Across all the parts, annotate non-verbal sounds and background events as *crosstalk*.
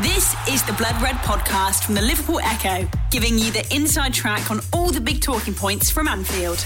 This is the Blood Red podcast from the Liverpool Echo, giving you the inside track on all the big talking points from Anfield.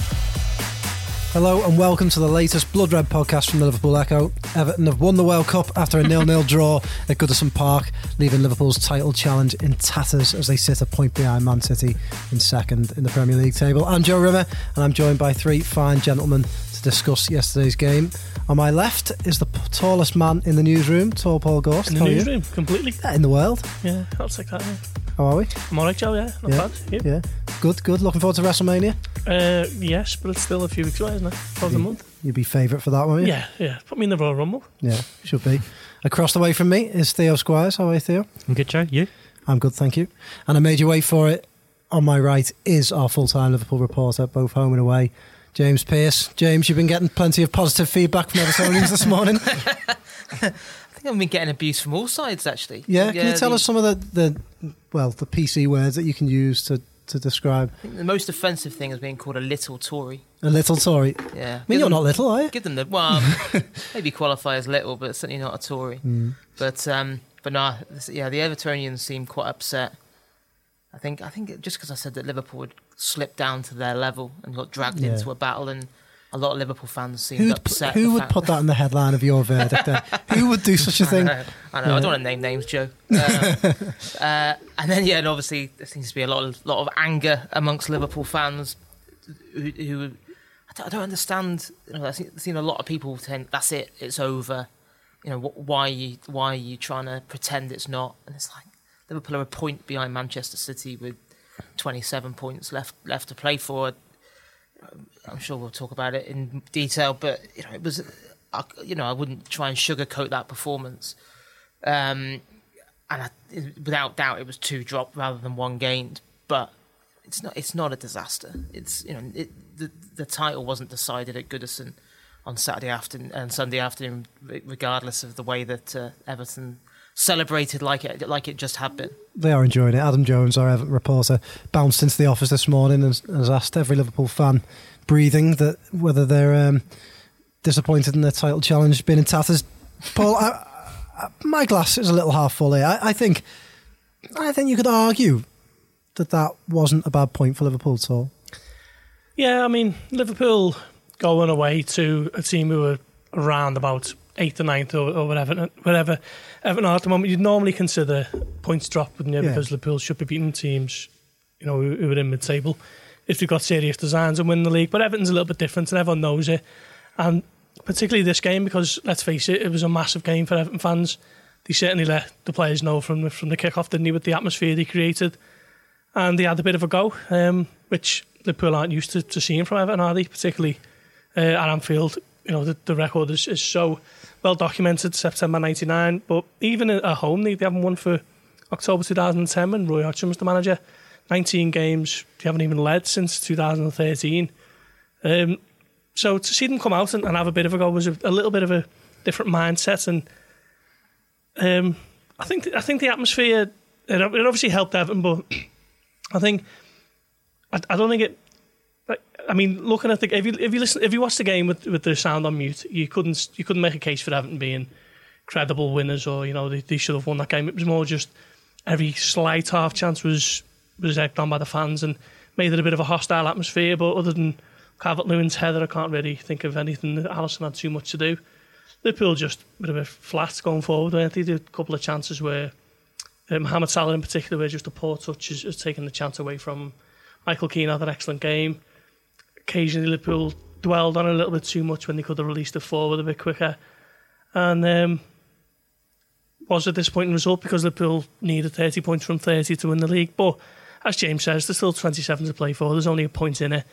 Hello and welcome to the latest Blood Red podcast from the Liverpool Echo. Everton have won the World Cup after a *laughs* nil-nil draw at Goodison Park, leaving Liverpool's title challenge in tatters as they sit a point behind Man City in second in the Premier League table. I'm Joe Rimmer and I'm joined by three fine gentlemen discuss yesterday's game. On my left is the p- tallest man in the newsroom, tall Paul Gorst. In the How are you? newsroom, completely. Yeah, in the world. Yeah, I'll take that. Yeah. How are we? I'm alright, Joe. Yeah, not Yeah. bad. You? Yeah, good, good. Looking forward to WrestleMania. Uh, yes, but it's still a few weeks away, isn't it? Probably a month. You'd be favourite for that, won't you? Yeah, yeah. Put me in the Royal Rumble. Yeah, should be. Across the way from me is Theo Squires. How are you, Theo? I'm good, Joe. You? I'm good, thank you. And I made you wait for it. On my right is our full time Liverpool reporter, both home and away, James Pearce. James, you've been getting plenty of positive feedback from Evertonians this morning. *laughs* I think I've been getting abuse from all sides, actually. Yeah, can you tell the, us some of the, the well, the PC words that you can use to, to describe I think the most offensive thing is being called a little Tory. a little Tory? Yeah. I mean, you're not little, are you? Give them the well, *laughs* maybe qualify as little, but certainly not a Tory. Hmm. But um, but no, yeah, the Evertonians seem quite upset. I think I think just because I said that Liverpool would slip down to their level and got dragged Yeah. into a battle, and a lot of Liverpool fans seemed Who'd, upset. who would put that in the headline of your verdict? There? *laughs* who would do such a I thing? know, I know. I don't want to name names, Joe. Uh, *laughs* uh, and then, yeah, and obviously there seems to be a lot of lot of anger amongst Liverpool fans who, who I, don't, I don't understand. You know, I've seen, seen a lot of people saying, "That's it, it's over." You know, wh- why are you why are you trying to pretend it's not? And it's like Liverpool are a point behind Manchester City with 27 points left left to play for. I'm sure we'll talk about it in detail, but you know, it was, I, you know, I wouldn't try and sugarcoat that performance. Um, and I, without doubt, it was two dropped rather than one gained. But it's not, it's not a disaster. It's you know, it, the the title wasn't decided at Goodison on Saturday afternoon and Sunday afternoon, regardless of the way that uh, Everton celebrated like it like it just had been. They are enjoying it. Adam Jones, our Everton reporter, bounced into the office this morning and has asked every Liverpool fan breathing that whether they're um, disappointed in their title challenge being in tatters. Paul, I, I, my glass is a little half full here. I, I think, I think you could argue that that wasn't a bad point for Liverpool at all. Yeah, I mean, Liverpool going away to a team who are around about eighth or ninth or, or whatever, whatever. Everton are at the moment, you'd normally consider points drop, wouldn't you? Yeah. Because Liverpool should be beating teams, you know, who, who are in mid-table if they've got serious designs and win the league. But Everton's a little bit different, and everyone knows it. And particularly this game, because let's face it, it was a massive game for Everton fans. They certainly let the players know from the, from the kick-off, didn't they, with the atmosphere they created. And they had a bit of a go, um, which Liverpool aren't used to, to seeing from Everton, are they? Particularly uh, at Anfield. You know, the, the record is, is so well documented, September 99. But even at home, they, they haven't won for October 2010 when Roy Hodgson was the manager. 19 games, they haven't even led since 2013. Um, so to see them come out and, and have a bit of a go was a, a little bit of a different mindset. And um, I think I think the atmosphere, it, it obviously helped Everton, but I think I, I don't think it. I mean, looking at the if you if you listen if you watch the game with with the sound on mute, you couldn't you couldn't make a case for Everton being credible winners or you know they, they should have won that game. It was more just every slight half chance was was egged on by the fans and made it a bit of a hostile atmosphere. But other than Calvert Lewin's header, I can't really think of anything that Alisson had too much to do. Liverpool just a bit of a flat going forward. I think did a couple of chances where uh, Mohamed Salah in particular, where just a poor touch has, has taken the chance away from. Michael Keane had an excellent game. Occasionally, Liverpool dwelled on a little bit too much when they could have released it forward a bit quicker. And um, was a disappointing result because Liverpool needed 30 points from 30 to win the league. But as James says, there's still 27 to play for. There's only a point in it.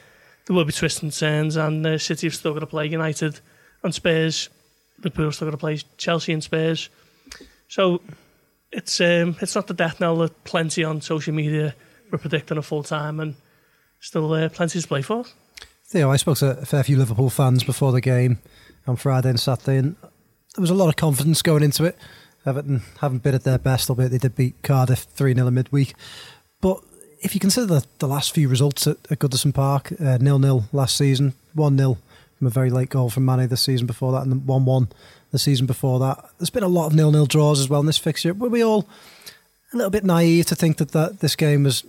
There will be twists and turns, and uh, City have still got to play United and Spurs. Liverpool still got to play Chelsea and Spurs. So it's um, it's not the death knell that plenty on social media were predicting a full time, and still uh, plenty to play for. Theo, I spoke to a fair few Liverpool fans before the game on Friday and Saturday, and there was a lot of confidence going into it. Everton haven't been at their best, albeit they did beat Cardiff 3 0 in midweek. But if you consider the, the last few results at, at Goodison Park, uh, nil last season, 1 0 from a very late goal from Mane this season before that, and 1 1 the season before that. There's been a lot of nil-nil draws as well in this fixture. Were we all a little bit naive to think that, that this game was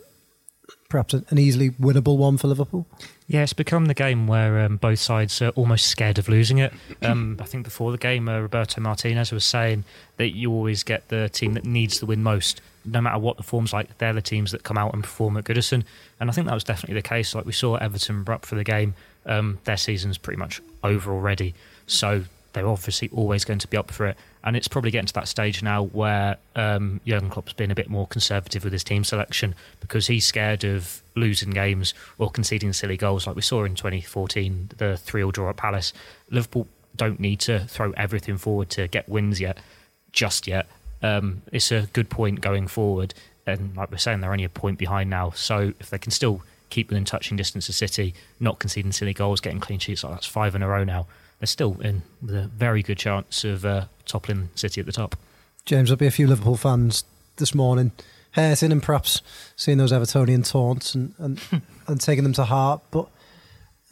perhaps an easily winnable one for Liverpool? Yeah, it's become the game where um, both sides are almost scared of losing it. *clears throat* Um, I think before the game, uh, Roberto Martinez was saying that you always get the team that needs the win most, no matter what the form's like. They're the teams that come out and perform at Goodison, and I think that was definitely the case. Like we saw Everton up for the game, um, their season's pretty much over already, so they're obviously always going to be up for it. And it's probably getting to that stage now where um, Jurgen Klopp's been a bit more conservative with his team selection because he's scared of losing games or conceding silly goals like we saw in 2014, the 3 0 draw at Palace. Liverpool don't need to throw everything forward to get wins yet, just yet. Um, it's a good point going forward. And like we're saying, they're only a point behind now. So if they can still keep within touching distance of City, not conceding silly goals, getting clean sheets, like that's five in a row now they're still in with a very good chance of uh, toppling City at the top. James, there'll be a few Liverpool fans this morning hurting and perhaps seeing those Evertonian taunts and, and, *laughs* and taking them to heart. But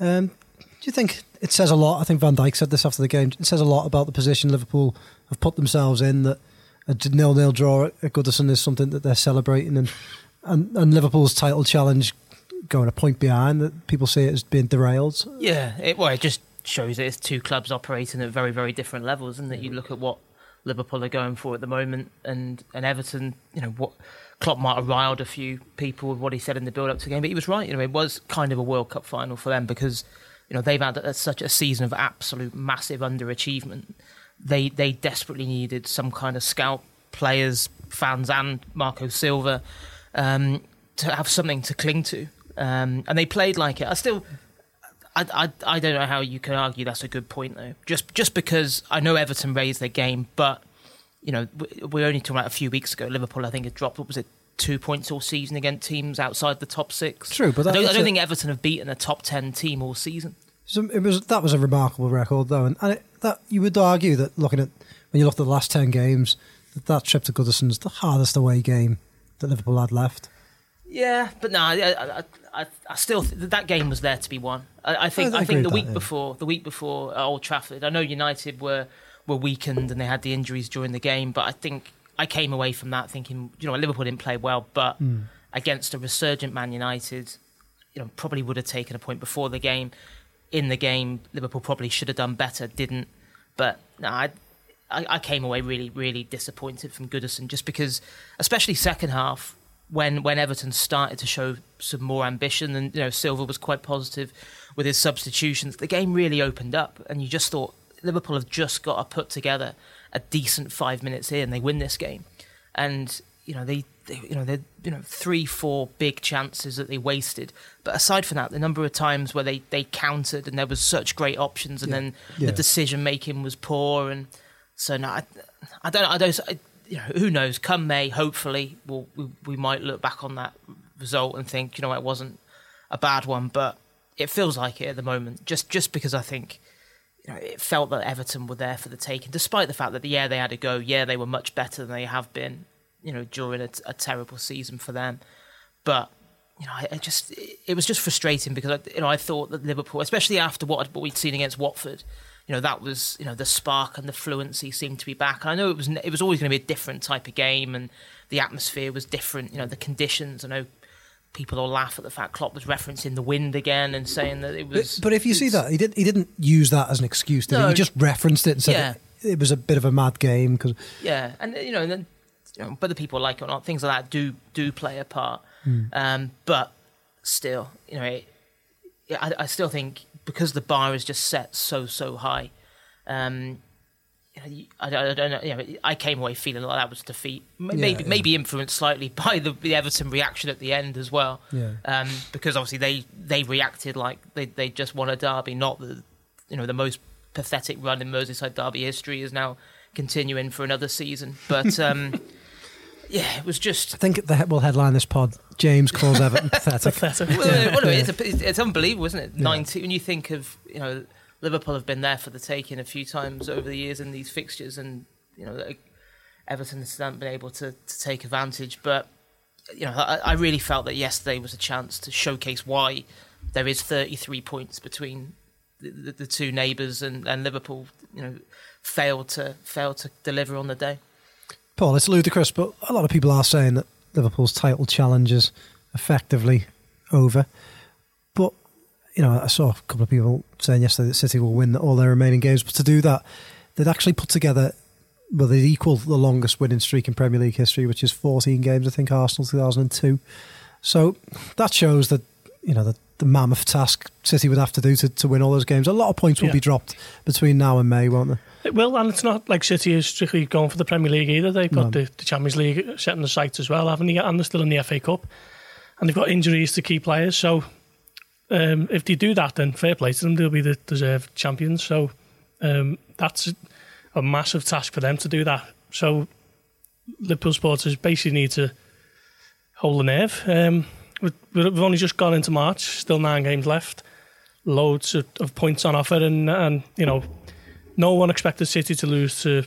um, do you think it says a lot? I think Van Dijk said this after the game. It says a lot about the position Liverpool have put themselves in that a nil-nil draw at Goodison is something that they're celebrating and, and, and Liverpool's title challenge going a point behind that people see it as being derailed. Yeah, it, well, it just shows that it's two clubs operating at very, very different levels, and that you look at what Liverpool are going for at the moment, and and Everton, you know what. Klopp might have riled a few people with what he said in the build-up to the game, but he was right. You know, it was kind of a World Cup final for them because you know they've had a, such a season of absolute massive underachievement. They they desperately needed some kind of scout players, fans, and Marco Silva um, to have something to cling to, um, and they played like it. I still I, I, I don't know how you can argue that's a good point though. Just just because I know Everton raised their game, but you know we're only talking about a few weeks ago. Liverpool, I think, had dropped. What was it? Two points all season against teams outside the top six. True, but I don't, I don't think Everton have beaten a top ten team all season. It was that was a remarkable record though, and, and it, that you would argue that looking at when you look at the last ten games, that that trip to Goodison's the hardest away game that Liverpool had left. Yeah, but no, I, I, I, I still th- that game was there to be won. I, I think I, I think the week that, yeah. before the week before at Old Trafford, I know United were were weakened and they had the injuries during the game, but I think I came away from that thinking, you know, Liverpool didn't play well, but mm. against a resurgent Man United, you know, probably would have taken a point before the game. In the game, Liverpool probably should have done better, didn't. But no, I, I, came away really, really disappointed from Goodison just because, especially second half, when when Everton started to show some more ambition, and you know Silva was quite positive with his substitutions, the game really opened up, and you just thought Liverpool have just got to put together a decent five minutes here, and they win this game. And you know they, they you know they you know three four big chances that they wasted, but aside from that, the number of times where they they countered and there was such great options, and yeah. then yeah. the decision making was poor, and so no, I, I don't I don't. I, you know, who knows? Come May, hopefully, we'll, we we might look back on that result and think, you know, it wasn't a bad one, but it feels like it at the moment. Just just because I think, you know, it felt that Everton were there for the taking, despite the fact that yeah they had a go, yeah they were much better than they have been, you know, during a, a terrible season for them. But you know, I, I just it was just frustrating because I, you know I thought that Liverpool, especially after what what we'd seen against Watford, you know that was you know the spark and the fluency seemed to be back. And I know it was it was always going to be a different type of game, and the atmosphere was different. You know the conditions. I know people all laugh at the fact Klopp was referencing the wind again and saying that it was. But, but if you see that, he didn't he didn't use that as an excuse. Did no, he? he just referenced it and said yeah. it, it, was a bit of a mad game because. Yeah, and you know, and then, you know, whether people like it or not, things like that do do play a part. Mm. Um, but still, you know, it, I, I still think because the bar is just set so so high. Um, I, I, don't know. You know, I came away feeling like that was defeat. Maybe yeah, yeah. maybe influenced slightly *laughs* by the, the, Everton reaction at the end as well. Yeah. Um, because obviously they, they reacted like they they just won a derby, not the you know the most pathetic run in Merseyside derby history is now continuing for another season. But *laughs* um, yeah, it was just. I think the will headline this pod. James calls Everton *laughs* pathetic. pathetic. Well, yeah. well, it's, a, it's, unbelievable, isn't it? Ninety. When you think of you know Liverpool have been there for the taking a few times over the years in these fixtures, and you know Everton has not been able to, to take advantage. But you know, I, I really felt that yesterday was a chance to showcase why there is 33 points between the, the, the two neighbours and, and Liverpool. You know, failed to failed to deliver on the day. Paul, it's ludicrous, but a lot of people are saying that Liverpool's title challenge is effectively over. But you know, I saw a couple of people saying yesterday that City will win all their remaining games. But to do that, they'd actually put together well, they'd equal the longest winning streak in Premier League history, which is 14 games. I think Arsenal 2002. So that shows that you know the, the mammoth task City would have to do to, to win all those games. A lot of points will Yeah. be dropped between now and May, won't there? It will, and it's not like City is strictly going for the Premier League either. They've got No. the, the Champions League set in the sights as well, haven't they? And they're still in the FA Cup. And they've got injuries to key players. So um, if they do that, then fair play to them. They'll be the deserved champions. So um, that's a massive task for them to do that. So Liverpool supporters basically need to hold the nerve. Um, we've only just gone into March, still nine games left, loads of, of points on offer, and, and you know, no one expected City to lose to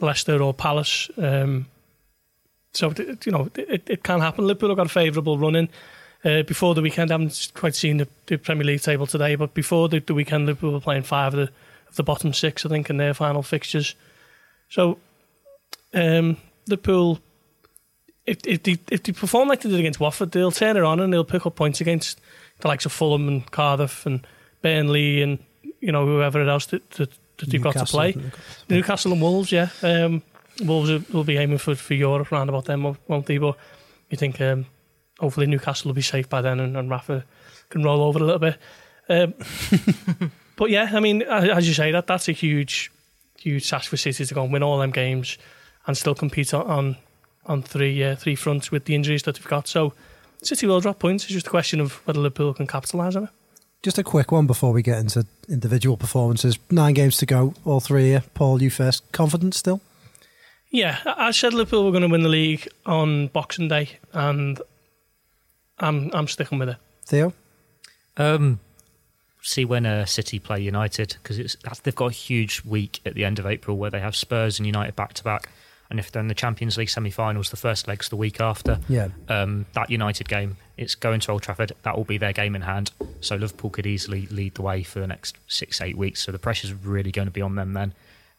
Leicester or Palace. Um, so you know it, it can happen. Liverpool have got a favourable run in. Uh, before the weekend, I haven't quite seen the, the Premier League table today, but before the, the weekend, Liverpool were playing five of the, of the bottom six, I think, in their final fixtures. So um, Liverpool, if, if, they, if they perform like they did against Watford, they'll turn it on and they'll pick up points against the likes of Fulham and Cardiff and Burnley and you know whoever else that, that, that they've got to play. I think they've got. Newcastle and Wolves, yeah. Um, Wolves will, be aiming for, for Europe round about them, won't- won't they? But you think um, hopefully Newcastle will be safe by then and, and Rafa can roll over a little bit. Um, *laughs* but yeah, I mean, as you say, that that's a huge, huge task for City to go and win all them games and still compete on on, on three uh, three fronts with the injuries that they've got. So City will drop points. It's just a question of whether Liverpool can capitalise on it. Just a quick one before we get into individual performances. Nine games to go, all three here. Paul, you first. Confident still? Yeah, I I said Liverpool were going to win the league on Boxing Day, and I'm I'm sticking with it. Theo? Um, see when uh, City play United because it's that's, they've got a huge week at the end of April where they have Spurs and United back to back, and if they're in the Champions League semi-finals, the first leg's the week after. Yeah. Um, that United game, it's going to Old Trafford. That will be their game in hand. So Liverpool could easily lead the way for the next six, eight weeks. So the pressure's really going to be on them then.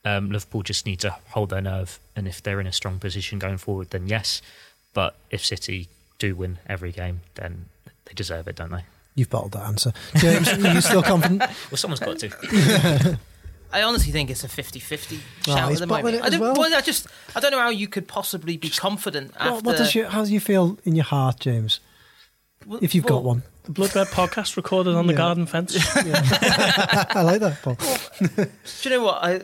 Um, Liverpool just need to hold their nerve, and if they're in a strong position going forward, then yes. But if City do win every game, then they deserve it, don't they? You've bottled that answer. James, are you still confident? *laughs* Well, someone's got to. *laughs* I honestly think it's a 50-50 Oh, shout he's at the moment. it I don't, well. I just I don't know how you could possibly be confident after. What, what does you, how do you feel in your heart, James? well, If you've got one. The Blood Red podcast recorded on the garden fence. *laughs* I like that, Paul. Do you know what I?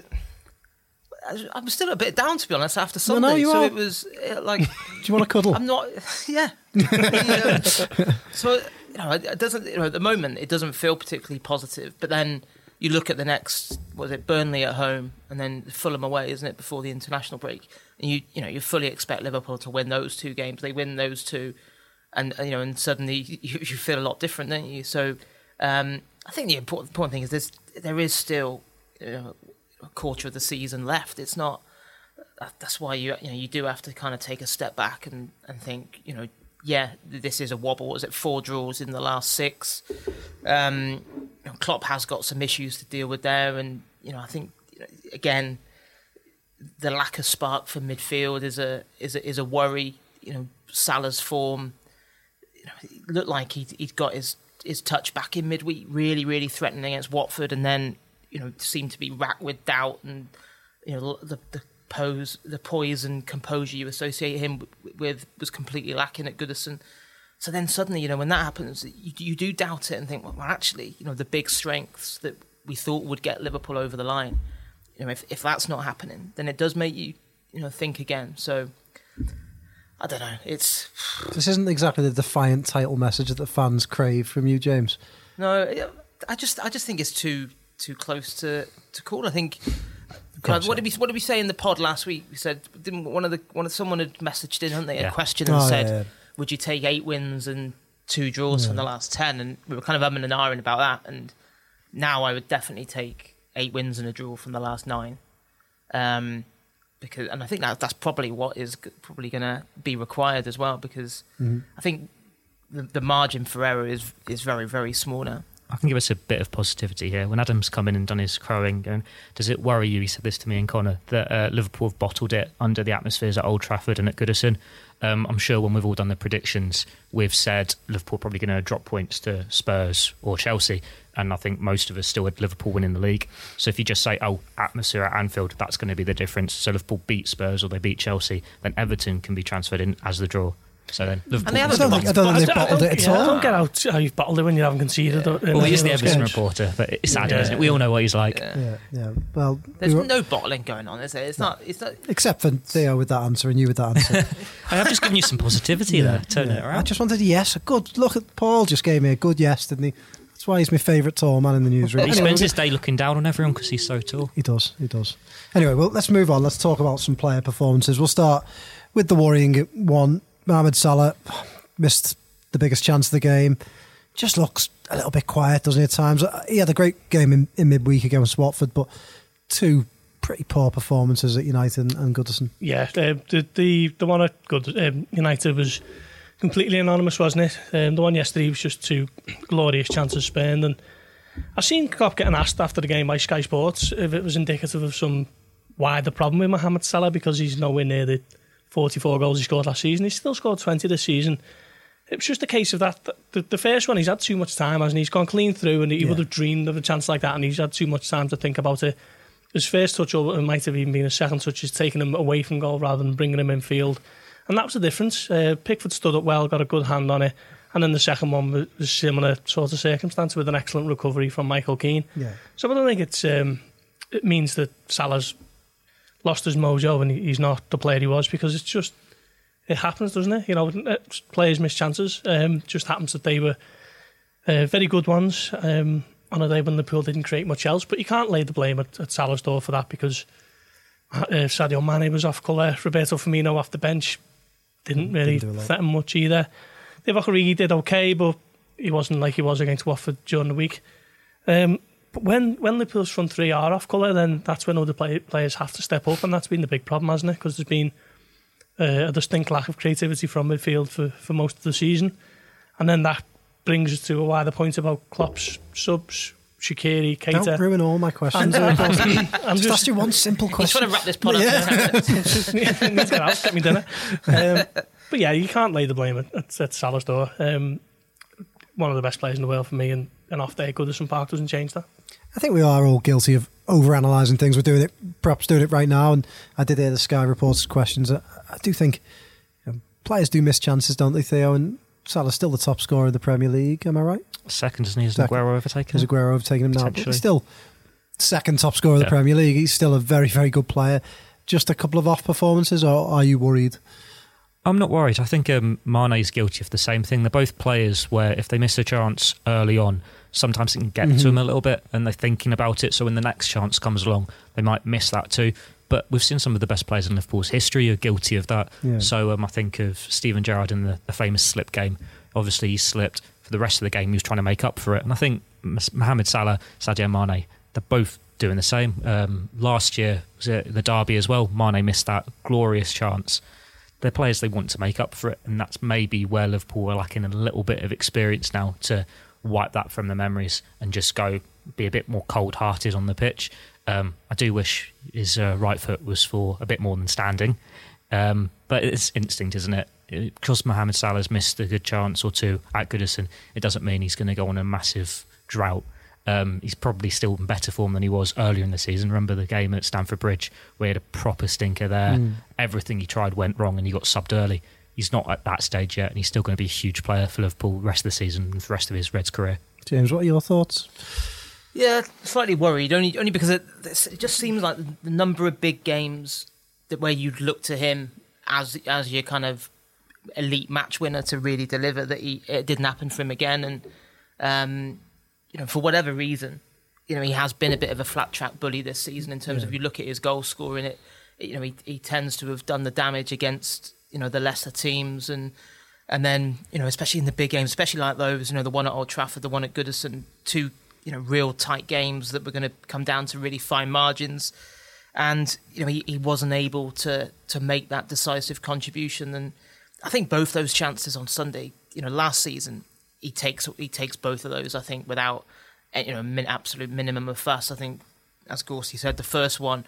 I- I'm still a bit down to be honest after No, no, you so are. it was uh, like *laughs* Do you want to cuddle? I'm not. *laughs* Yeah. Yeah. so you know, it it doesn't. You know, at the moment, it doesn't feel particularly positive. But then you look at the next. Was it Burnley at home and then Fulham away? Isn't it before the international break? And you you know you fully expect Liverpool to win those two games. They win those two, and uh, you know, and suddenly *laughs* you, you feel a lot different, don't you? So um, I think the important, important thing is there's there is still you know, a quarter of the season left. It's not that's why you you know you do have to kind of take a step back and, and think you know yeah this is a wobble. Was it four draws in the last six? Um, Klopp has got some issues to deal with there, and you know I think again the lack of spark for midfield is a is a, is a worry. You know Salah's form you know, looked like he he'd got his his touch back in midweek, really really threatening against Watford, and then you know seemed to be racked with doubt and you know the the pose the poise and composure you associate him with was completely lacking at Goodison. So then suddenly, you know, when that happens, you, you do doubt it and think, well, well, actually, you know, the big strengths that we thought would get Liverpool over the line, you know, if if that's not happening, then it does make you, you know, think again. So I don't know. It's *sighs* This isn't exactly the defiant title message that the fans crave from you, James. No, I just I just think it's too too close to, to call. I think. Gotcha. What did we What did we say in the pod last week? We said didn't one of the one of someone had messaged in, hadn't they? Yeah. A question and Oh, said, yeah, yeah. "Would you take eight wins and two draws from the last 10? And we were kind of umming and ahhing about that. And now I would definitely take eight wins and a draw from the last nine. Um, because and I think that that's probably what is probably going to be required as well. Because Mm-hmm. I think the, the margin for error is is very very small now. I can give us a bit of positivity here. When Adam's come in and done his crowing, going, does it worry you? He said this to me and Connor that uh, Liverpool have bottled it under the atmospheres at Old Trafford and at Goodison. Um, I'm sure when we've all done the predictions, we've said Liverpool probably going to drop points to Spurs or Chelsea, and I think most of us still had Liverpool winning the league. So if you just say, "Oh, atmosphere at Anfield," that's going to be the difference. So Liverpool beat Spurs or they beat Chelsea, then Everton can be transferred in as the draw. So then Liverpool. And they I haven't don't I don't think they've bottled it at yeah, I all. don't get out how you've bottled it when you haven't conceded. in well, any he's the Everton games. reporter, but it's sad, Yeah. isn't it? We all know what he's like. Yeah, yeah. Well, There's we were- no bottling going on, is there? It's not. It's not. except for Theo with that answer and you with that answer. *laughs* I have just given you some positivity there. Turn it around. I just wanted a yes. A good look at Paul. Just gave me a good yes, didn't he? That's why he's my favourite tall man in the newsroom. he spends his day looking down on everyone because he's so tall. He does. He does. Anyway, well, let's move on. Let's talk about some player performances. We'll start with the worrying one. Mohamed Salah missed the biggest chance of the game. Just looks a little bit quiet, doesn't he? At times, he had a great game in, in midweek against Watford, but two pretty poor performances at United and, and Goodison. Yeah, the the the one at Good um, United was completely anonymous, wasn't it? Um, the one yesterday was just two glorious chances spurned, and I seen Klopp getting asked after the game by Sky Sports if it was indicative of some wider problem with Mohamed Salah because he's nowhere near the 44 goals he scored last season. He's still scored 20 this season. It was just a case of that. The, the first one, he's had too much time, hasn't he? He's gone clean through, and he Yeah. would have dreamed of a chance like that, and he's had too much time to think about it. His first touch, or it might have even been a second touch, is taking him away from goal rather than bringing him in field. And that was the difference. Uh, Pickford stood up well, got a good hand on it. And then the second one was was similar sort of circumstance with an excellent recovery from Michael Keane. Yeah. So I don't think it's um, it means that Salah's lost his mojo and he's not the player he was because it's just it happens, doesn't it? You know, uh, players miss chances. Um, just happens that they were uh, very good ones um, on a day when the pool didn't create much else. But you can't lay the blame at, at Salah's door for that because uh, Sadio Mane was off colour. Roberto Firmino off the bench didn't really do a lot. threaten much either. Divock Origi did okay, but he wasn't like he was against Watford during the week. Um, when when Liverpool's front three are off colour, then that's when other play, players have to step up, and that's been the big problem, hasn't it? Because there's been uh, a distinct lack of creativity from midfield for, for most of the season, and then that brings us to a wider point about Klopp's subs, Shaqiri, Don't ruin all my questions. *laughs* I'm just just ask you one simple question. He's question. trying to wrap this pod up. Yeah. in 10 minutes. need to get out, get me dinner. Um, but yeah, you can't lay the blame at, at, at Salah's door. Um, one of the best players in the world for me, and an off day at Goodison Park doesn't change that. I think we are all guilty of overanalyzing things. We're doing it, perhaps doing it right now. And I did hear the Sky reporters' questions. I, I do think you know, players do miss chances, don't they, Theo? And Salah's still the top scorer in the Premier League. Am I right? Second, doesn't he? Is Second. Aguero overtaken? Has him? Aguero overtaken him now? But he's still second top scorer of the Premier League. He's still a very, very good player. Just a couple of off performances, or are you worried? I'm not worried. I think um, Mane is guilty of the same thing. They're both players where if they miss a chance early on, sometimes it can get to Mhm. them a little bit and they're thinking about it. So when the next chance comes along, they might miss that too. But we've seen some of the best players in Liverpool's history are guilty of that. Yeah. So um, I think of Steven Gerrard in the, the famous slip game. Obviously, he slipped. For the rest of the game, he was trying to make up for it. And I think Mohamed Salah, Sadio Mane, they're both doing the same. Um, last year, was it the derby as well? Mane missed that glorious chance they're players they want to make up for it, and that's maybe where Liverpool are lacking a little bit of experience now to wipe that from the memories and just go be a bit more cold-hearted on the pitch. Um, I do wish his uh, right foot was for a bit more than standing, um, but it's instinct, isn't it? It- Because Mohamed Salah's missed a good chance or two at Goodison, it doesn't mean he's going to go on a massive drought. Um, he's probably still in better form than he was earlier in the season. Remember the game at Stamford Bridge where he had a proper stinker there. Mm. Everything he tried went wrong and he got subbed early. He's not at that stage yet, and he's still going to be a huge player for Liverpool the rest of the season and the rest of his Reds career. James, what are your thoughts? Yeah, slightly worried. Only, only because it, it just seems like the number of big games that where you'd look to him as as your kind of elite match winner to really deliver that he it didn't happen for him again, and um, you know for whatever reason, you know he has been a bit of a flat track bully this season in terms of you look at his goal scoring. It, it you know he he tends to have done the damage against you know the lesser teams and. And then, you know, especially in the big games, especially like those, you know, the one at Old Trafford, the one at Goodison, two, you know, real tight games that were going to come down to really fine margins. And, you know, he, he wasn't able to to make that decisive contribution. And I think both those chances on Sunday, you know, last season, he takes he takes both of those. I think without you know min, absolute minimum of fuss. I think as Gorsey said, the first one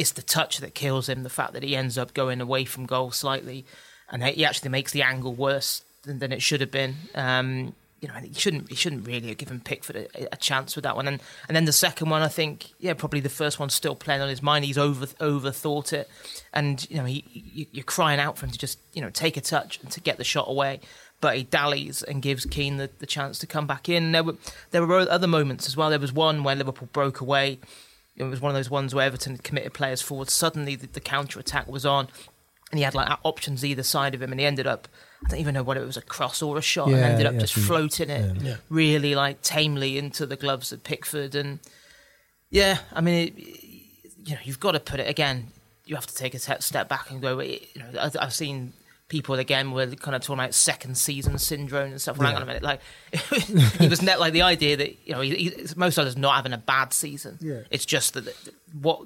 it's the touch that kills him. The fact that he ends up going away from goal slightly, and he actually makes the angle worse than, than it should have been. Um, you know, he shouldn't he shouldn't really have given Pickford a, a, chance with that one. And and then the second one, I think, yeah, probably the first one's still playing on his mind. He's over overthought it, and you know, he you're crying out for him to just you know take a touch and to get the shot away. But he dallies and gives Keane the, the chance to come back in. There were there were other moments as well. There was one where Liverpool broke away. It was one of those ones where Everton committed players forward. Suddenly, the, the counter attack was on, and he had like options either side of him, and he ended up I don't even know whether it was a cross or a shot, yeah, and ended up yeah, just floating it yeah. really like tamely into the gloves of Pickford. And yeah, I mean, it, you know, you've got to put it again. You have to take a step back and go. You know, I've seen people again were kind of talking about second season syndrome and stuff. Hang on a minute, like *laughs* he was net like the idea that you know he, he, most of us not having a bad season. Yeah. It's just that what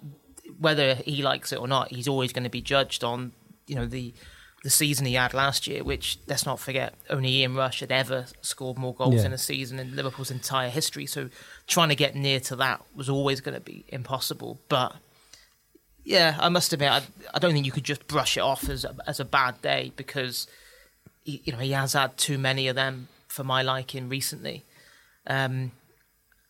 whether he likes it or not, he's always going to be judged on you know the the season he had last year, which let's not forget, only Ian Rush had ever scored more goals yeah. in a season in Liverpool's entire history. So trying to get near to that was always going to be impossible. But yeah, I must admit, I, I don't think you could just brush it off as a, as a bad day because he, you know he has had too many of them for my liking recently. Um,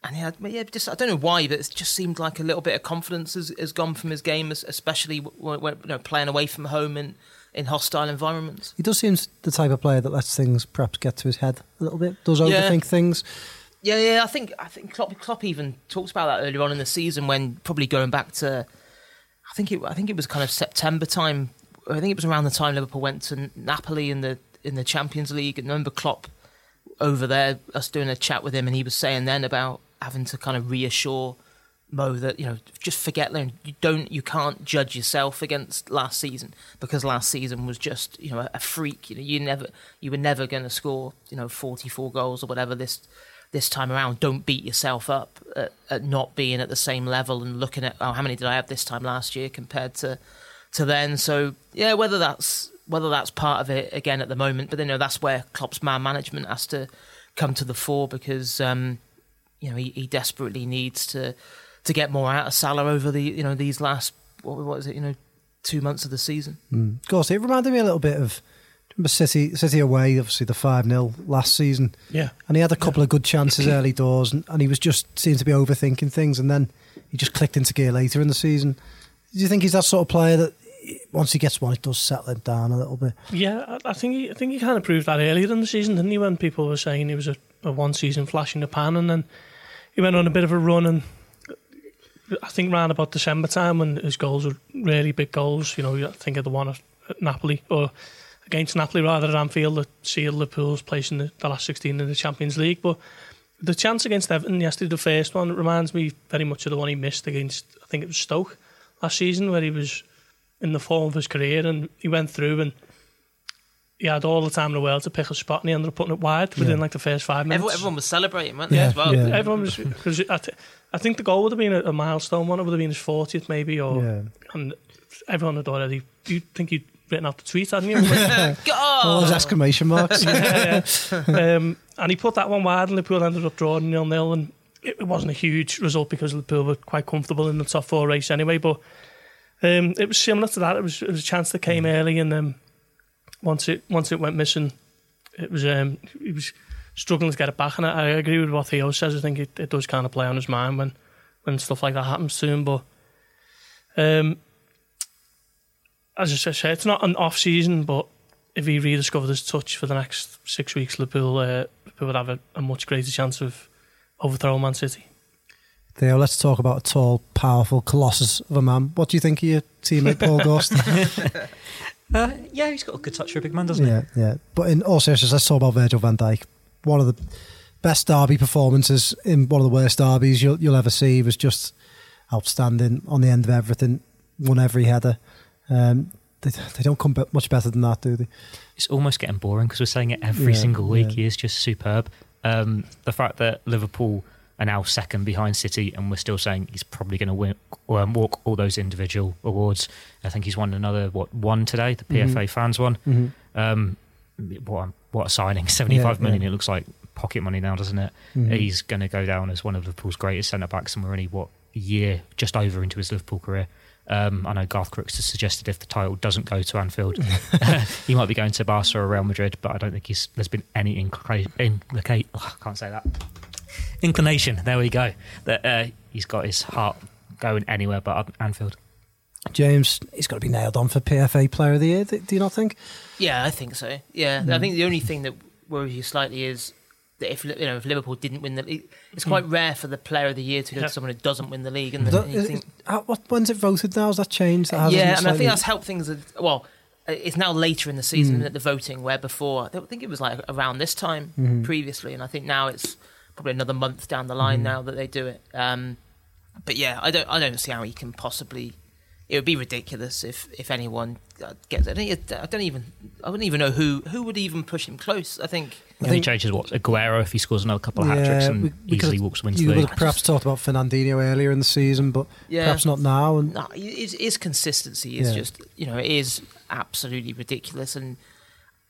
and yeah, yeah, just I don't know why, but it just seemed like a little bit of confidence has, has gone from his game, especially when, when you know, playing away from home and in hostile environments. He does seem the type of player that lets things perhaps get to his head a little bit. Does overthink yeah. things. Yeah, yeah. I think I think Klopp, Klopp even talked about that earlier on in the season when probably going back to, I think it I think it was kind of September time. I think it was around the time Liverpool went to Napoli in the in the Champions League. And remember Klopp over there, us doing a chat with him, and he was saying then about having to kind of reassure Mo that you know just forget that you don't you can't judge yourself against last season because last season was just you know a, freak you know you never you were never going to score you know 44 goals or whatever this this time around don't beat yourself up at, at, not being at the same level and looking at oh how many did I have this time last year compared to to then so yeah whether that's whether that's part of it again at the moment but you know that's where Klopp's man management has to come to the fore because um, you know he, he desperately needs to to get more out of Salah over the you know these last what, what is it you know two months of the season. Mm. Of course, it reminded me a little bit of remember City City away, obviously the five 0 last season. Yeah, and he had a couple yeah. of good chances early doors, and, and he was just seemed to be overthinking things, and then he just clicked into gear later in the season. Do you think he's that sort of player that once he gets one, it does settle him down a little bit? Yeah, I think he, I think he kind of proved that earlier in the season, didn't he? When people were saying he was a, a one season flash in the pan, and then he went on a bit of a run and I think around about December time when his goals were really big goals. You know, I think of the one at, Napoli or against Napoli rather than Anfield that sealed Liverpool's place in the, the last 16 in the Champions League. But the chance against Everton yesterday, the first one, reminds me very much of the one he missed against, I think it was Stoke last season, where he was in the form of his career and he went through and he had all the time in the world to pick a spot and he ended up putting it wide within yeah. like the first five minutes. Everyone, everyone was celebrating, weren't they, yeah, as well? Yeah. Everyone was, because I, I think the goal would have been a, a, milestone one, it would have been his 40th maybe, or, yeah. and everyone had already, do you think you'd written out the tweet, hadn't you? All those exclamation marks. *laughs* yeah, um, and he put that one wide and Liverpool ended up drawing nil-nil and it, it wasn't a huge result because Liverpool were quite comfortable in the top four race anyway, but um, it was similar to that. It was, it was a chance that came early and um, once it once it went missing, it was um, he was struggling to get it back. And I, I agree with what Theo says. I think it, it does kind of play on his mind when when stuff like that happens to him. But um, as I said, it's not an off season, but if he rediscovered his touch for the next six weeks, Liverpool, uh, Liverpool would have a, a much greater chance of overthrowing Man City. Theo, let's talk about a tall, powerful colossus of a man. What do you think of your teammate Paul *laughs* Gorst? Uh, yeah, he's got a good touch for a big man, doesn't yeah, he? Yeah, yeah. But in all seriousness, let's talk about Virgil van Dijk. One of the best derby performances in one of the worst derbies you'll, you'll ever see. He was just outstanding on the end of everything, won every header. Um, they, they don't come much better than that, do they? It's almost getting boring because we're saying it every yeah, single week. Yeah. He is just superb. Um, the fact that Liverpool are now second behind City, and we're still saying he's probably going to win um, walk all those individual awards. I think he's won another what one today, the PFA mm-hmm. fans one. Mm-hmm. Um, what what a signing! *laughs* Seventy five yeah, million. It looks like pocket money now, doesn't it? Mhm. He's going to go down as one of Liverpool's greatest centre backs, and we're only what a year just over into his Liverpool career. Um, I know Garth Crooks has suggested if the title doesn't go to Anfield, *laughs* *laughs* he might be going to Barca or Real Madrid, but I don't think he's, there's been any inclination. Inclination oh, I can't say that. Inclination. There we go. That uh, he's got his heart going anywhere but Anfield. James, he's got to be nailed on for PFA Player of the Year. Do do you not think? Yeah, I think so. Yeah, Hmm. I think the only thing that worries you slightly is that if you know if Liverpool didn't win the league, it's quite rare for the Player of the Year to go Yeah. to someone who doesn't win the league. And, Is then that- you is- think, what, when's it voted now? Has that changed? That yeah, and I think that's helped things. that- Well, uh, it's now later in the season Mm. at the voting, where before I don't think it was like around this time Mhm. previously, and I think now it's probably another month down the line Mhm. now that they do it. Um, but yeah, I don't, I don't see how he can possibly. It would be ridiculous if if anyone uh, gets it. I don't, I don't even, I wouldn't even know who who would even push him close. I think. I I think think- changes what Aguero if he scores another couple of hat tricks and we- we easily could've- walks wins You the would league. have perhaps talked about Fernandinho earlier in the season, but Yeah, perhaps not now. And No, his, his consistency is Yeah. just, you know, it is absolutely ridiculous. And,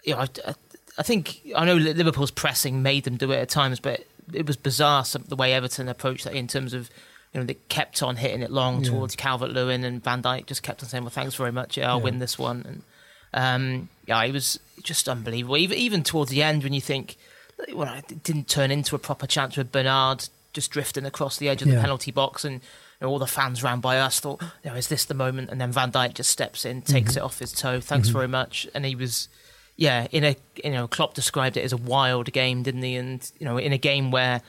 you know, I, I, I think, I know Liverpool's pressing made them do it at times, but it was bizarre some, the way Everton approached that in terms of, you know, they kept on hitting it long Yeah. towards Calvert Lewin and Van Dijk just kept on saying, well, thanks very much. Yeah, I'll Yeah. win this one. And, um, yeah, it was just unbelievable. Even, even towards the end when you think, well, it didn't turn into a proper chance with Bernard just drifting across the edge of the Yeah. penalty box and you know, all the fans ran by us thought, you know, is this the moment? And then Van Dijk just steps in, takes Mhm. it off his toe. Thanks Mhm. very much. And he was, yeah, in a you know, Klopp described it as a wild game, didn't he? And you know, in a game where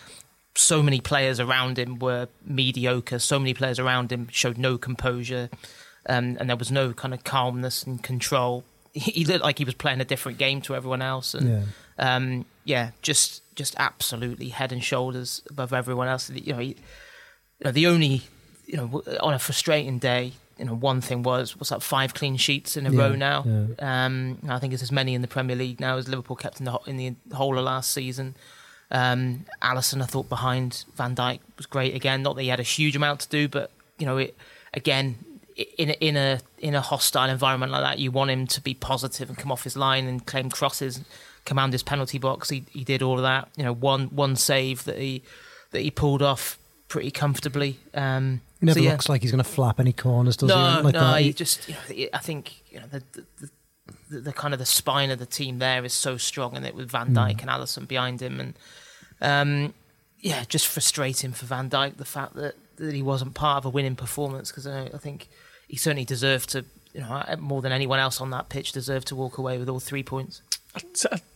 so many players around him were mediocre, so many players around him showed no composure, um, and there was no kind of calmness and control. He, looked like he was playing a different game to everyone else, and yeah, um, yeah, just just absolutely head and shoulders above everyone else. You know, he, you know, the only you know on a frustrating day, you know, one thing was what's that five clean sheets in a Yeah, row now. yeah. Um, I think it's as many in the Premier League now as Liverpool kept in the in the whole of last season. Um, Alisson, I thought behind Van Dijk was great again. Not that he had a huge amount to do, but you know, it again in a, in a in a hostile environment like that, you want him to be positive and come off his line and claim crosses, command his penalty box. He he did all of that. You know, one one save that he that he pulled off pretty comfortably. Um, he never so, yeah. looks like he's going to flap any corners, does he? no, Like no, that. he just, you know, I think you know the, the, the, the kind of the spine of the team there is so strong, and it with Van Mm. Dijk and Alisson behind him, and um, yeah, just frustrating for Van Dijk the fact that, that he wasn't part of a winning performance because I, I think he certainly deserved to, you know, more than anyone else on that pitch, deserved to walk away with all three points.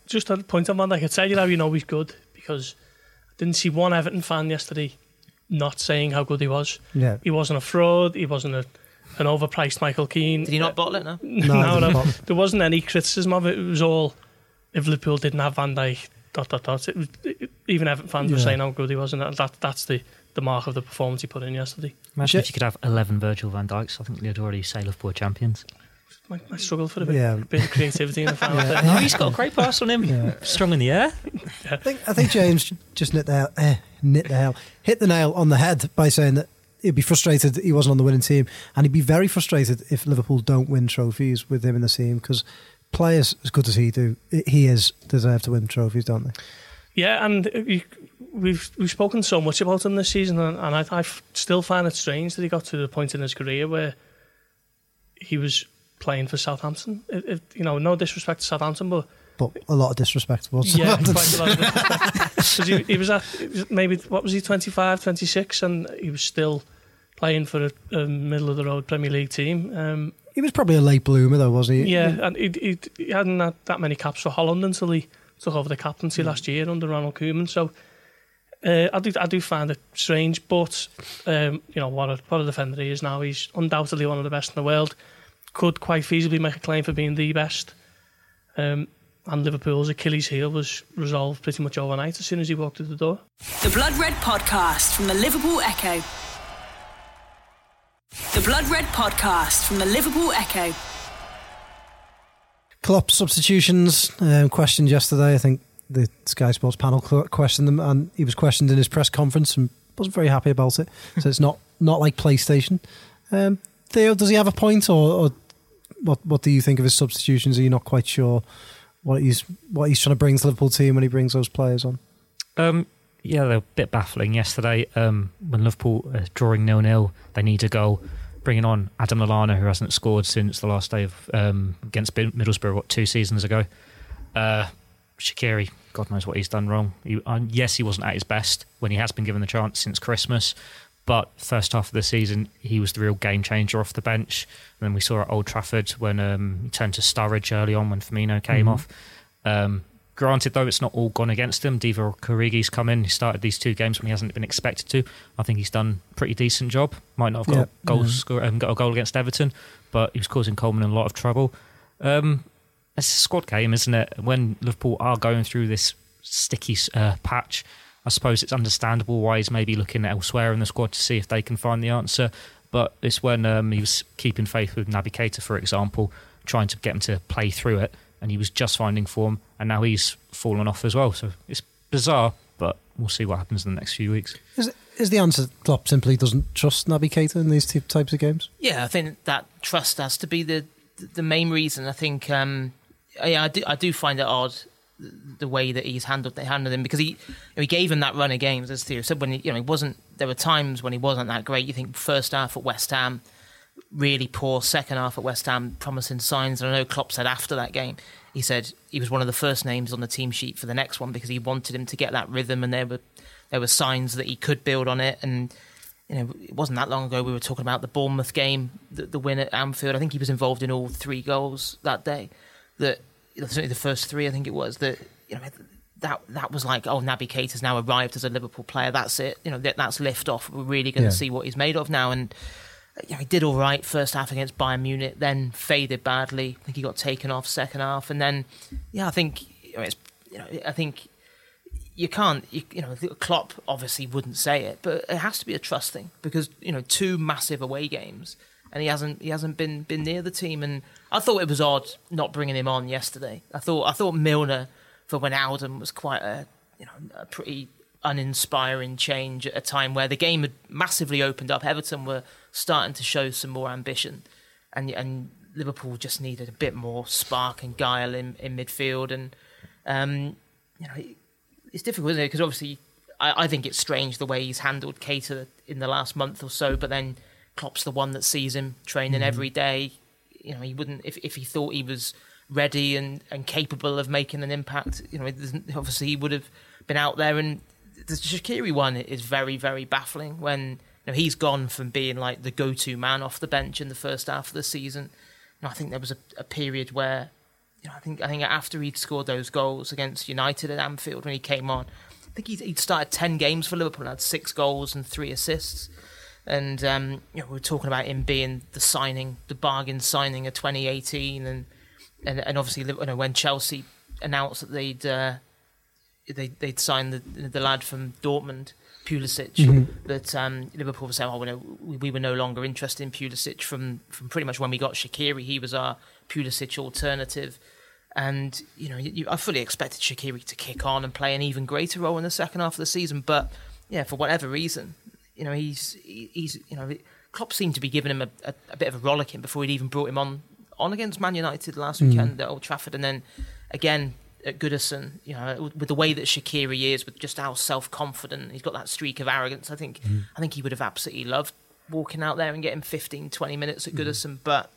Just a point on Van Dijk, I tell you how you know he's good because I didn't see one Everton fan yesterday not saying how good he was. yeah. He wasn't a fraud. He wasn't a, an overpriced Michael Keane. Did he not bottle it? No. *laughs* No, No, no, there wasn't any criticism of it. It was all if Liverpool didn't have Van Dijk, dot dot dot. It was, it, even Everton fans were saying how good he was, and that, that that's the, the mark of the performance he put in yesterday. Imagine Yeah. if you could have 11 Virgil van Dijks. I think they'd already say Liverpool champions. I, I struggle for a bit, Yeah. bit of creativity in the final. *laughs* Yeah. third. Oh, he's got a great pass on him. Yeah. Strong in the air. I think I think James just knit the eh, knit the hell hit the nail on the head by saying that he'd be frustrated he wasn't on the winning team, and he'd be very frustrated if Liverpool don't win trophies with him in the team because players as good as he do, he is deserve to win trophies, don't they? Yeah, and you, we've we've spoken so much about him this season, and, and I, I still find it strange that he got to the point in his career where he was playing for Southampton. It, it, you know, no disrespect to Southampton, but But a lot of disrespect yeah, Southampton. quite a lot of disrespect. 'Cause he, he was at maybe what was he 25, 26, and he was still playing for a, a middle of the road Premier League team. Um, He was probably a late bloomer though, wasn't he? yeah, and he, he, he hadn't had that many caps for Holland until he took over the captaincy last year under Ronald Koeman. So uh, I do I do find it strange, but um, you know what a what a defender he is now. He's undoubtedly one of the best in the world. Could quite feasibly make a claim for being the best. Um, and Liverpool's Achilles heel was resolved pretty much overnight as soon as he walked through the door. The Blood Red Podcast from the Liverpool Echo. The Blood Red Podcast from the Liverpool Echo. Klopp substitutions um, questioned yesterday. I think the Sky Sports panel questioned them, and he was questioned in his press conference and wasn't very happy about it. So it's not not like PlayStation. Um, Theo, does he have a point, or, or what? What do you think of his substitutions? Are you not quite sure what he's what he's trying to bring to the Liverpool team when he brings those players on? Um, yeah, they're a bit baffling yesterday. Um, when Liverpool are drawing nil nil, they need a goal. Bringing on Adam Lallana, who hasn't scored since the last day of um, against Middlesbrough, what two seasons ago. Uh, Shaqiri, God knows what he's done wrong. He, uh, yes, he wasn't at his best when he has been given the chance since Christmas, but first half of the season he was the real game changer off the bench. And then we saw at Old Trafford when um, he turned to Sturridge early on when Firmino came Mhm. off. Um, granted, though, it's not all gone against him. Divock Origi's come in. He started these two games when he hasn't been expected to. I think he's done a pretty decent job. Might not have got Yeah, a goal yeah. score, um, got a goal against Everton, but he was causing Coleman a lot of trouble. Um, it's a squad game, isn't it? When Liverpool are going through this sticky uh, patch, I suppose it's understandable why he's maybe looking elsewhere in the squad to see if they can find the answer. But it's when um, he was keeping faith with Naby Keita, for example, trying to get him to play through it, and he was just finding form, and now he's fallen off as well. So it's bizarre, but we'll see what happens in the next few weeks. Is, is the answer Klopp simply doesn't trust Naby Keita in these two types of games? Yeah, I think that trust has to be the the main reason. I think, um, Uh, yeah, I do I do find it odd the way that he's handled handled him because he he gave him that run of games as Theo said when he, you know he wasn't there were times when he wasn't that great. You think first half at West Ham really poor, second half at West Ham promising signs. And I know Klopp said after that game he said he was one of the first names on the team sheet for the next one because he wanted him to get that rhythm and there were there were signs that he could build on it and you know, it wasn't that long ago we were talking about the Bournemouth game, the, the win at Anfield. I think he was involved in all three goals that day. That certainly the first three, I think it was that you know that that was like, oh, Naby Keita's now arrived as a Liverpool player. That's it. You know, that, that's lift off. We're really going to Yeah. see what he's made of now. And you know, he did all right first half against Bayern Munich, then faded badly. I think he got taken off second half, and then yeah, I think you know, it's you know, I think you can't, you, you know, Klopp obviously wouldn't say it, but it has to be a trust thing because you know two massive away games, and he hasn't he hasn't been been near the team, and I thought it was odd not bringing him on yesterday. I thought I thought Milner for Wijnaldum was quite a you know a pretty uninspiring change at a time where the game had massively opened up. Everton were starting to show some more ambition, and and Liverpool just needed a bit more spark and guile in, in midfield, and um, you know it's difficult, isn't it? Because obviously, I, I think it's strange the way he's handled Keita in the last month or so. But then Klopp's the one that sees him training mm-hmm. every day. You know, he wouldn't if if he thought he was ready and, and capable of making an impact. You know, obviously he would have been out there. And the Shaqiri one is very very baffling when you know he's gone from being like the go to man off the bench in the first half of the season. And I think there was a, a period where you know, I think I think after he'd scored those goals against United at Anfield when he came on, I think he'd, he'd started ten games for Liverpool and had six goals and three assists. And um, you know, we were talking about him being the signing, the bargain signing of 2018, and and, and obviously you know, when Chelsea announced that they'd uh, they, they'd signed the, the lad from Dortmund, Pulisic, that um, Liverpool were saying, oh, we, know, we, we were no longer interested in Pulisic from, from pretty much when we got Shaqiri. He was our Pulisic alternative. And, you know, you, I fully expected Shaqiri to kick on and play an even greater role in the second half of the season. But, yeah, for whatever reason, you know, he's, he's you know, Klopp seemed to be giving him a, a, a bit of a rollicking before he'd even brought him on on against Man United last mm. weekend at Old Trafford. And then, again, at Goodison, you know, with the way that Shaqiri is, with just how self confident he's got that streak of arrogance, I think mm. I think he would have absolutely loved walking out there and getting 15, 20 minutes at mm. Goodison. But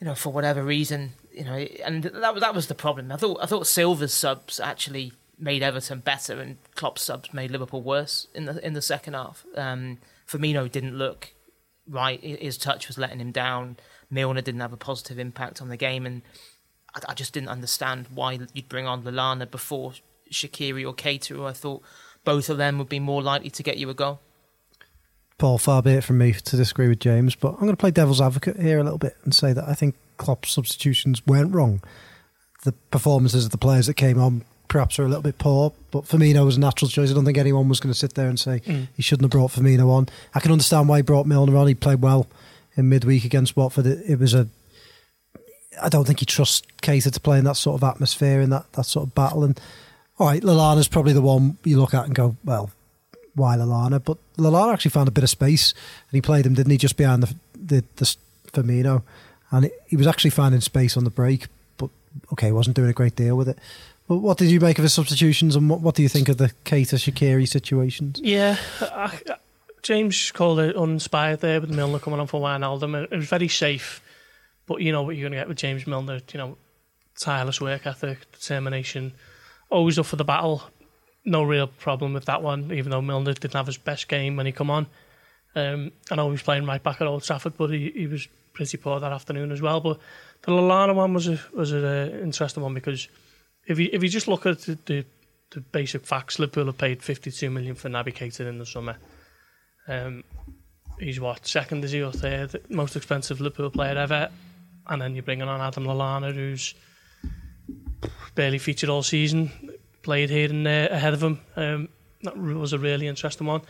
you know, for whatever reason, you know, and that was that was the problem. I thought I thought Silva's subs actually made Everton better, and Klopp's subs made Liverpool worse in the in the second half. Um, Firmino didn't look right; his touch was letting him down. Milner didn't have a positive impact on the game, and I, I just didn't understand why you'd bring on Lallana before Shaqiri or Keita. who I thought both of them would be more likely to get you a goal. Paul, far be it from me to disagree with James, but I'm going to play devil's advocate here a little bit and say that I think Klopp's substitutions weren't wrong. The performances of the players that came on perhaps are a little bit poor, but Firmino was a natural choice. I don't think anyone was going to sit there and say mm. he shouldn't have brought Firmino on. I can understand why he brought Milner on. He played well in midweek against Watford. It, it was a. I don't think he trusts Keita to play in that sort of atmosphere in that, that sort of battle. And all right, Lallana's probably the one you look at and go, well, why Lallana? But Lallana actually found a bit of space and he played him, didn't he, just behind the the, the Firmino, and it, he was actually finding space on the break. But okay, he wasn't doing a great deal with it. What did you make of his substitutions, and what, what do you think of the Keita Shaqiri situations? Yeah, I, I, James called it uninspired there with Milner coming on for Wijnaldum. It was very safe, but you know what you're going to get with James Milner. You know, tireless work ethic, determination, always up for the battle. No real problem with that one, even though Milner didn't have his best game when he come on. Um, I know he was playing right back at Old Trafford, but he, he was pretty poor that afternoon as well. But the Lallana one was a was an uh, interesting one because if you if you just look at the, the, the basic facts, Liverpool have paid 52 million for Naby Keita in the summer. Um, he's what second is he or third most expensive Liverpool player ever, and then you're bringing on Adam Lallana, who's barely featured all season, played here and there ahead of him. Um, that was a really interesting one,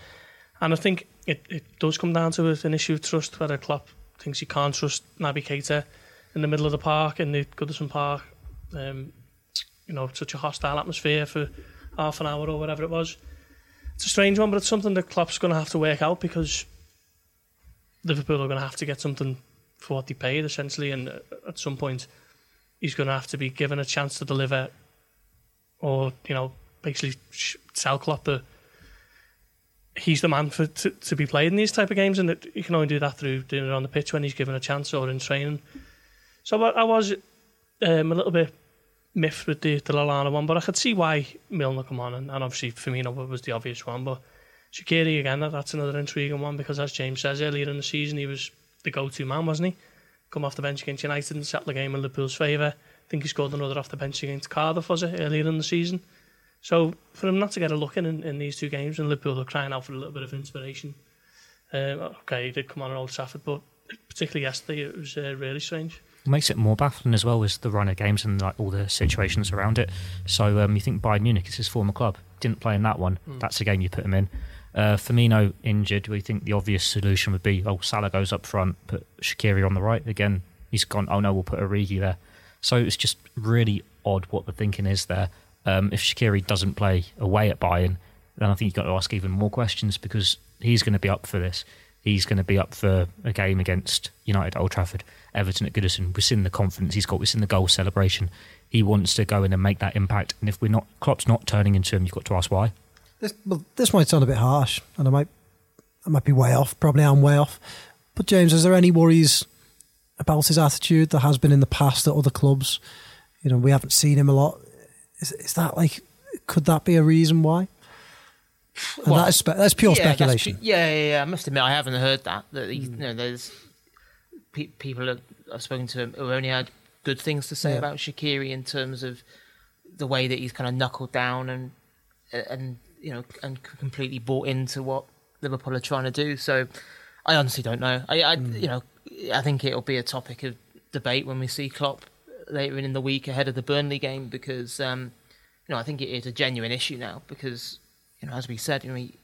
and I think it, it does come down to an issue of trust. Whether Klopp thinks he can't trust Naby Keita in the middle of the park in the Goodison Park. Um, you know, such a hostile atmosphere for half an hour or whatever it was. It's a strange one, but it's something that Klopp's going to have to work out because Liverpool are going to have to get something for what they paid, essentially, and uh, at some point he's going to have to be given a chance to deliver or, you know, basically tell Klopp that he's the man for to, to be played in these type of games and that he can only do that through doing it on the pitch when he's given a chance or in training. So I, I was um, a little bit miffed with the, the Lallana one, but I could see why Milner come on, and, and obviously Firmino was the obvious one. But Shaqiri again, that, that's another intriguing one because as James says earlier in the season, he was the go-to man, wasn't he? Come off the bench against United and settle the game in Liverpool's favour. I think he scored another off the bench against Cardiff, was it, earlier in the season? So for him not to get a look in, in, in these two games, and Liverpool are crying out for a little bit of inspiration. Um, okay, he did come on at Old Trafford, but particularly yesterday, it was uh, really strange. What makes it more baffling as well is the run of games and like all the situations around it. So um, you think Bayern Munich is his former club, didn't play in that one. Mm. That's a game you put him in. Uh, Firmino injured. We think the obvious solution would be, oh, Salah goes up front, put Shaqiri on the right. Again, he's gone. Oh no, we'll put Origi there. So it's just really odd what the thinking is there. Um, if Shaqiri doesn't play away at Bayern, then I think you've got to ask even more questions because he's going to be up for this. He's going to be up for a game against United Old Trafford, Everton at Goodison. We've seen the confidence he's got. We've seen the goal celebration. He wants to go in and make that impact. And if we're not, Klopp's not turning into him, you've got to ask why. This, well, this might sound a bit harsh, and I might, I might be way off. Probably I'm way off. But James, is there any worries about his attitude that has been in the past at other clubs? You know, we haven't seen him a lot is, is that like, could that be a reason why? And well, that is spe- that's pure yeah, speculation. That's, yeah, yeah, yeah, I must admit, I haven't heard that. That mm. you know, there's pe- people I've spoken to him who only had good things to say yeah. about Shaqiri in terms of the way that he's kind of knuckled down and and you know and completely bought into what Liverpool are trying to do. So I honestly don't know. I, I mm. you know I think it'll be a topic of debate when we see Klopp later in the week ahead of the Burnley game because um, you know I think it is a genuine issue now because you know as we said you know he,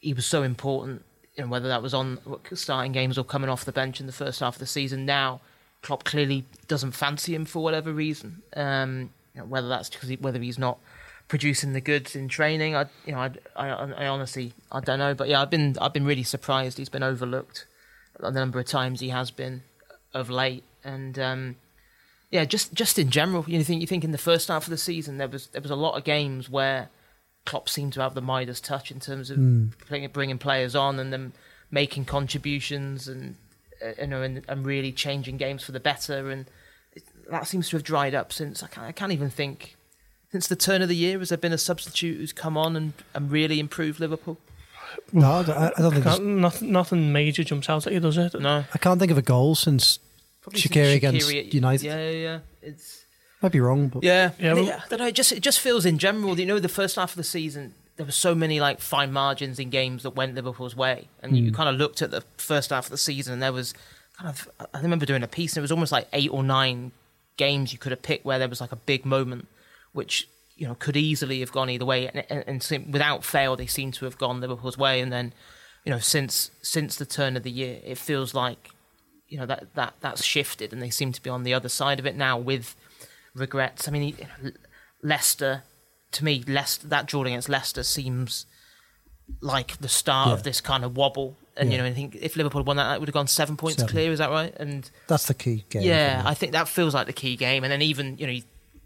he was so important you know whether that was on starting games or coming off the bench in the first half of the season now Klopp clearly doesn't fancy him for whatever reason. Um, you know, whether that's because he, whether he's not producing the goods in training I you know I, I, I honestly I don't know but yeah I've been I've been really surprised. He's been overlooked the number of times. He has been of late. And um, yeah, just just in general, you think you think in the first half of the season there was there was a lot of games where Klopp seemed to have the Midas touch in terms of mm. bringing, bringing players on and them making contributions and uh, you know and, and, really changing games for the better and it, that seems to have dried up since I can't, I can't even think since the turn of the year has there been a substitute who's come on and, and really improved Liverpool? No, I don't, I don't think nothing, nothing major jumps out at you, does it? No, I can't think of a goal since Probably Shaqiri against United. Yeah, yeah, yeah. It's might be wrong, but yeah, yeah. Well, I don't know. It just it just feels in general. You know, the first half of the season there were so many like fine margins in games that went Liverpool's way, and mm. you kind of looked at the first half of the season, and there was kind of I remember doing a piece, and it was almost like eight or nine games you could have picked where there was like a big moment, which you know could easily have gone either way, and, and, and without fail they seem to have gone Liverpool's way, and then you know since since the turn of the year, it feels like you know that that that's shifted, and they seem to be on the other side of it now with regrets. I mean, Leicester, to me, Leicester that draw against Leicester seems like the start yeah. of this kind of wobble. And yeah. you know, I think if Liverpool won that, that would have gone seven points seven. clear. Is that right? And that's the key game. Yeah, I think that feels like the key game. And then even you know,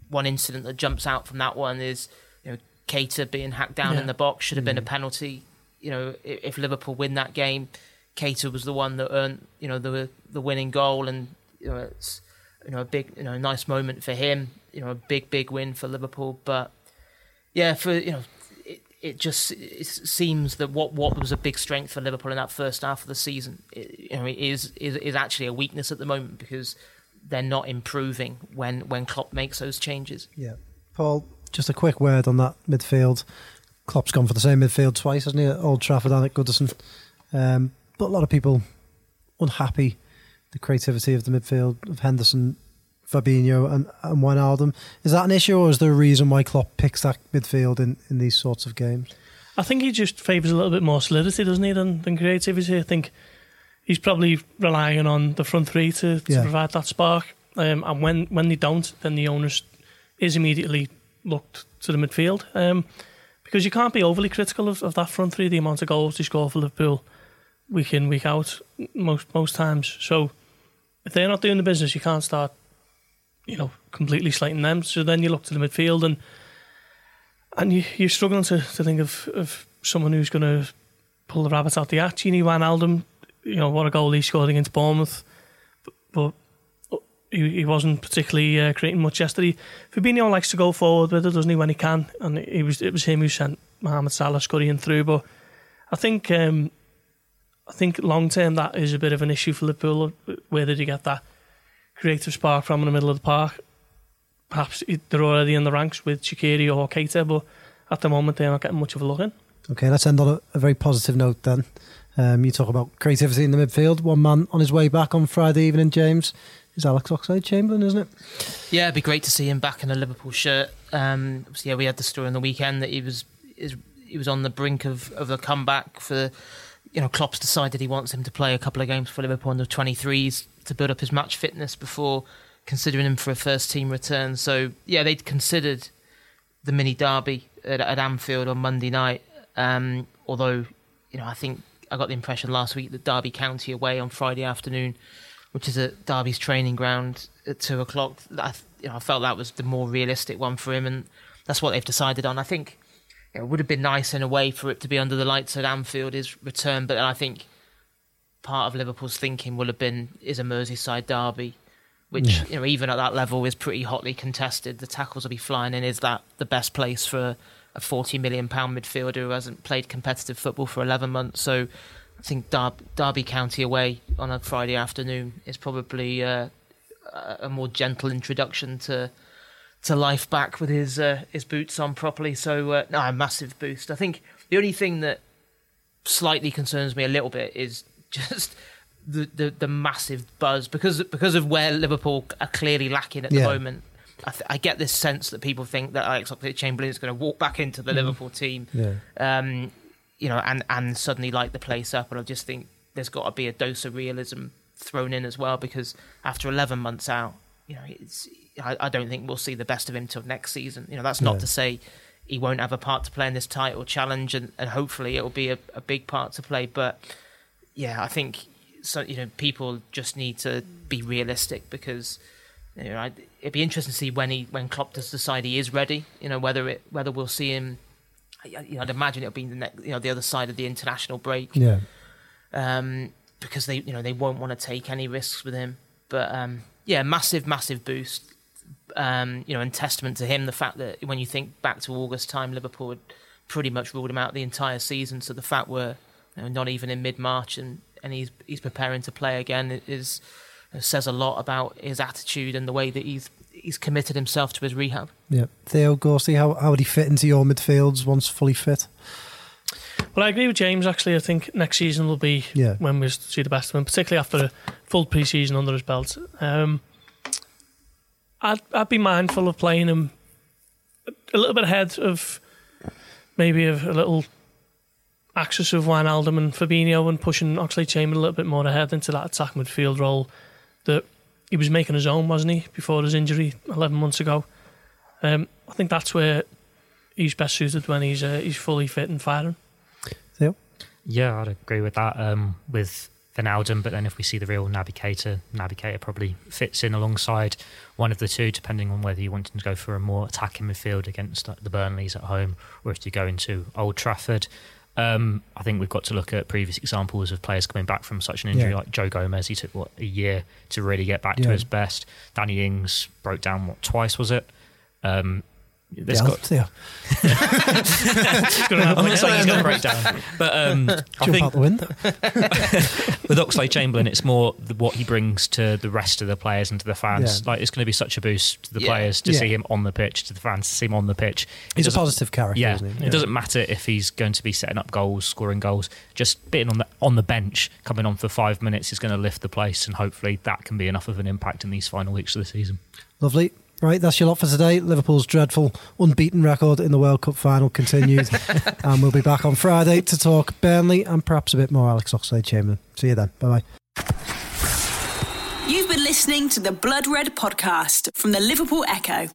one incident that jumps out from that one is you know Keita being hacked down Yeah. in the box should have been a mm. penalty. You know, if Liverpool win that game, Keita was the one that earned you know the the winning goal, and you know it's you know a big you know nice moment for him. You know, a big big win for Liverpool, but yeah, for you know. It, it just it seems that what, what was a big strength for Liverpool in that first half of the season, it, you know, is, is is actually a weakness at the moment because they're not improving when when Klopp makes those changes. Yeah. Paul, just a quick word on that midfield. Klopp's gone for the same midfield twice, hasn't he? At Old Trafford and at Goodison. Um, but a lot of people unhappy the creativity of the midfield of Henderson, Fabinho, and, and Wijnaldum. Is that an issue, or is there a reason why Klopp picks that midfield in, in these sorts of games? I think he just favours a little bit more solidity, doesn't he, than, than creativity. I think he's probably relying on the front three to, to Yeah. provide that spark. Um, and when, when they don't, then the owners is immediately looked to the midfield. Um, because you can't be overly critical of, of that front three, the amount of goals they score for Liverpool week in, week out, most most times. So if they're not doing the business, you can't start, you know, completely slating them. So then you look to the midfield and and you, you're struggling to, to think of, of someone who's going to pull the rabbit out the hat. Gini Wijnaldum, you know, what a goal he scored against Bournemouth, but, but he, he wasn't particularly uh, creating much yesterday. Fabinho likes to go forward with it, doesn't he, when he can? And it was it was him who sent Mohamed Salah scurrying through. But I think um, I think long term that is a bit of an issue for Liverpool. Where did he get that creative spark from in the middle of the park? Perhaps they're already in the ranks with Shaqiri or Keita, but at the moment they're not getting much of a look in. Okay, let's end on a, a very positive note then. Um, you talk about creativity in the midfield. One man on his way back on Friday evening, James, is Alex Oxlade Chamberlain, isn't it? Yeah, it'd be great to see him back in a Liverpool shirt. Um, obviously, yeah, we had the story on the weekend that he was is, he was on the brink of, of a comeback for. You know, Klopp's decided he wants him to play a couple of games for Liverpool under 23s to build up his match fitness before considering him for a first team return. So, yeah, they'd considered the mini derby at, at Anfield on Monday night. Um, although, you know, I think I got the impression last week that Derby County away on Friday afternoon, which is at Derby's training ground at two o'clock. I, you know, I felt that was the more realistic one for him, and that's what they've decided on. I think it would have been nice in a way for it to be under the lights at Anfield, his return, but I think part of Liverpool's thinking will have been is a Merseyside derby, which you know even at that level is pretty hotly contested. The tackles will be flying in. Is that the best place for a forty million pound midfielder who hasn't played competitive football for eleven months? So I think Dar- Derby County away on a Friday afternoon is probably uh, a more gentle introduction to to life back with his uh, his boots on properly. So uh, no, a massive boost. I think the only thing that slightly concerns me a little bit is *laughs* just the, the, the massive buzz because because of where Liverpool are clearly lacking at the Yeah. moment. I, th- I get this sense that people think that Alex Oxlade-Chamberlain is going to walk back into the Liverpool team, Yeah. um, you know, and and suddenly light the place up. And I just think there's got to be a dose of realism thrown in as well because after 11 months out, you know, it's I, I don't think we'll see the best of him till next season. You know, that's not Yeah. to say he won't have a part to play in this title challenge, and, and hopefully it'll be a, a big part to play. But yeah, I think so. You know, people just need to be realistic because you know it'd be interesting to see when he when Klopp does decide he is ready. You know, whether it whether we'll see him. You know, I'd imagine it'll be the next, you know the other side of the international break Yeah. um, because they you know they won't want to take any risks with him. But um, yeah, massive massive boost. Um, you know, and testament to him the fact that when you think back to August time, Liverpool had pretty much ruled him out the entire season. So the fact we're you know, not even in mid March and, and he's he's preparing to play again is says a lot about his attitude and the way that he's he's committed himself to his rehab. Yeah. Theo Gorsty, how, how would he fit into your midfields once fully fit? Well, I agree with James. Actually, I think next season will be Yeah. when we see the best of him, particularly after a full pre-season under his belt. Um, I'd I'd be mindful of playing him a little bit ahead of maybe a, a little axis of Wijnaldum and Fabinho and pushing Oxlade Chamberlain a little bit more ahead into that attack midfield role that he was making his own, wasn't he, before his injury 11 months ago. Um, I think that's where he's best suited when he's uh, he's fully fit and firing. Theo? Yeah, I'd agree with that. Um, with Wijnaldum. But then if we see the real Naby Keita, Naby Keita probably fits in alongside one of the two, depending on whether you want to go for a more attacking midfield against the Burnleys at home, or if you go into Old Trafford. Um, I think we've got to look at previous examples of players coming back from such an injury, Yeah. like Joe Gomez. He took what a year to really get back Yeah. to his best. Danny Ings broke down what twice was it? Um, there's yeah, got yeah. Gonna have I'm one not saying he's going to break down, but um, *laughs* I Jump think out the window. *laughs* with Oxlade Chamberlain, it's more the, what he brings to the rest of the players and to the fans. Yeah. Like it's going to be such a boost to the Yeah. players to Yeah. see him on the pitch, to the fans to see him on the pitch. It He's a positive character, Yeah, isn't he? it doesn't matter if he's going to be setting up goals, scoring goals. Just being on the on the bench, coming on for five minutes is going to lift the place, and hopefully that can be enough of an impact in these final weeks of the season. Lovely. Right, that's your lot for today. Liverpool's dreadful unbeaten record in the World Cup final continues. *laughs* and we'll be back on Friday to talk Burnley and perhaps a bit more Alex Oxlade Chamberlain. See you then. Bye bye. You've been listening to the Blood Red podcast from the Liverpool Echo.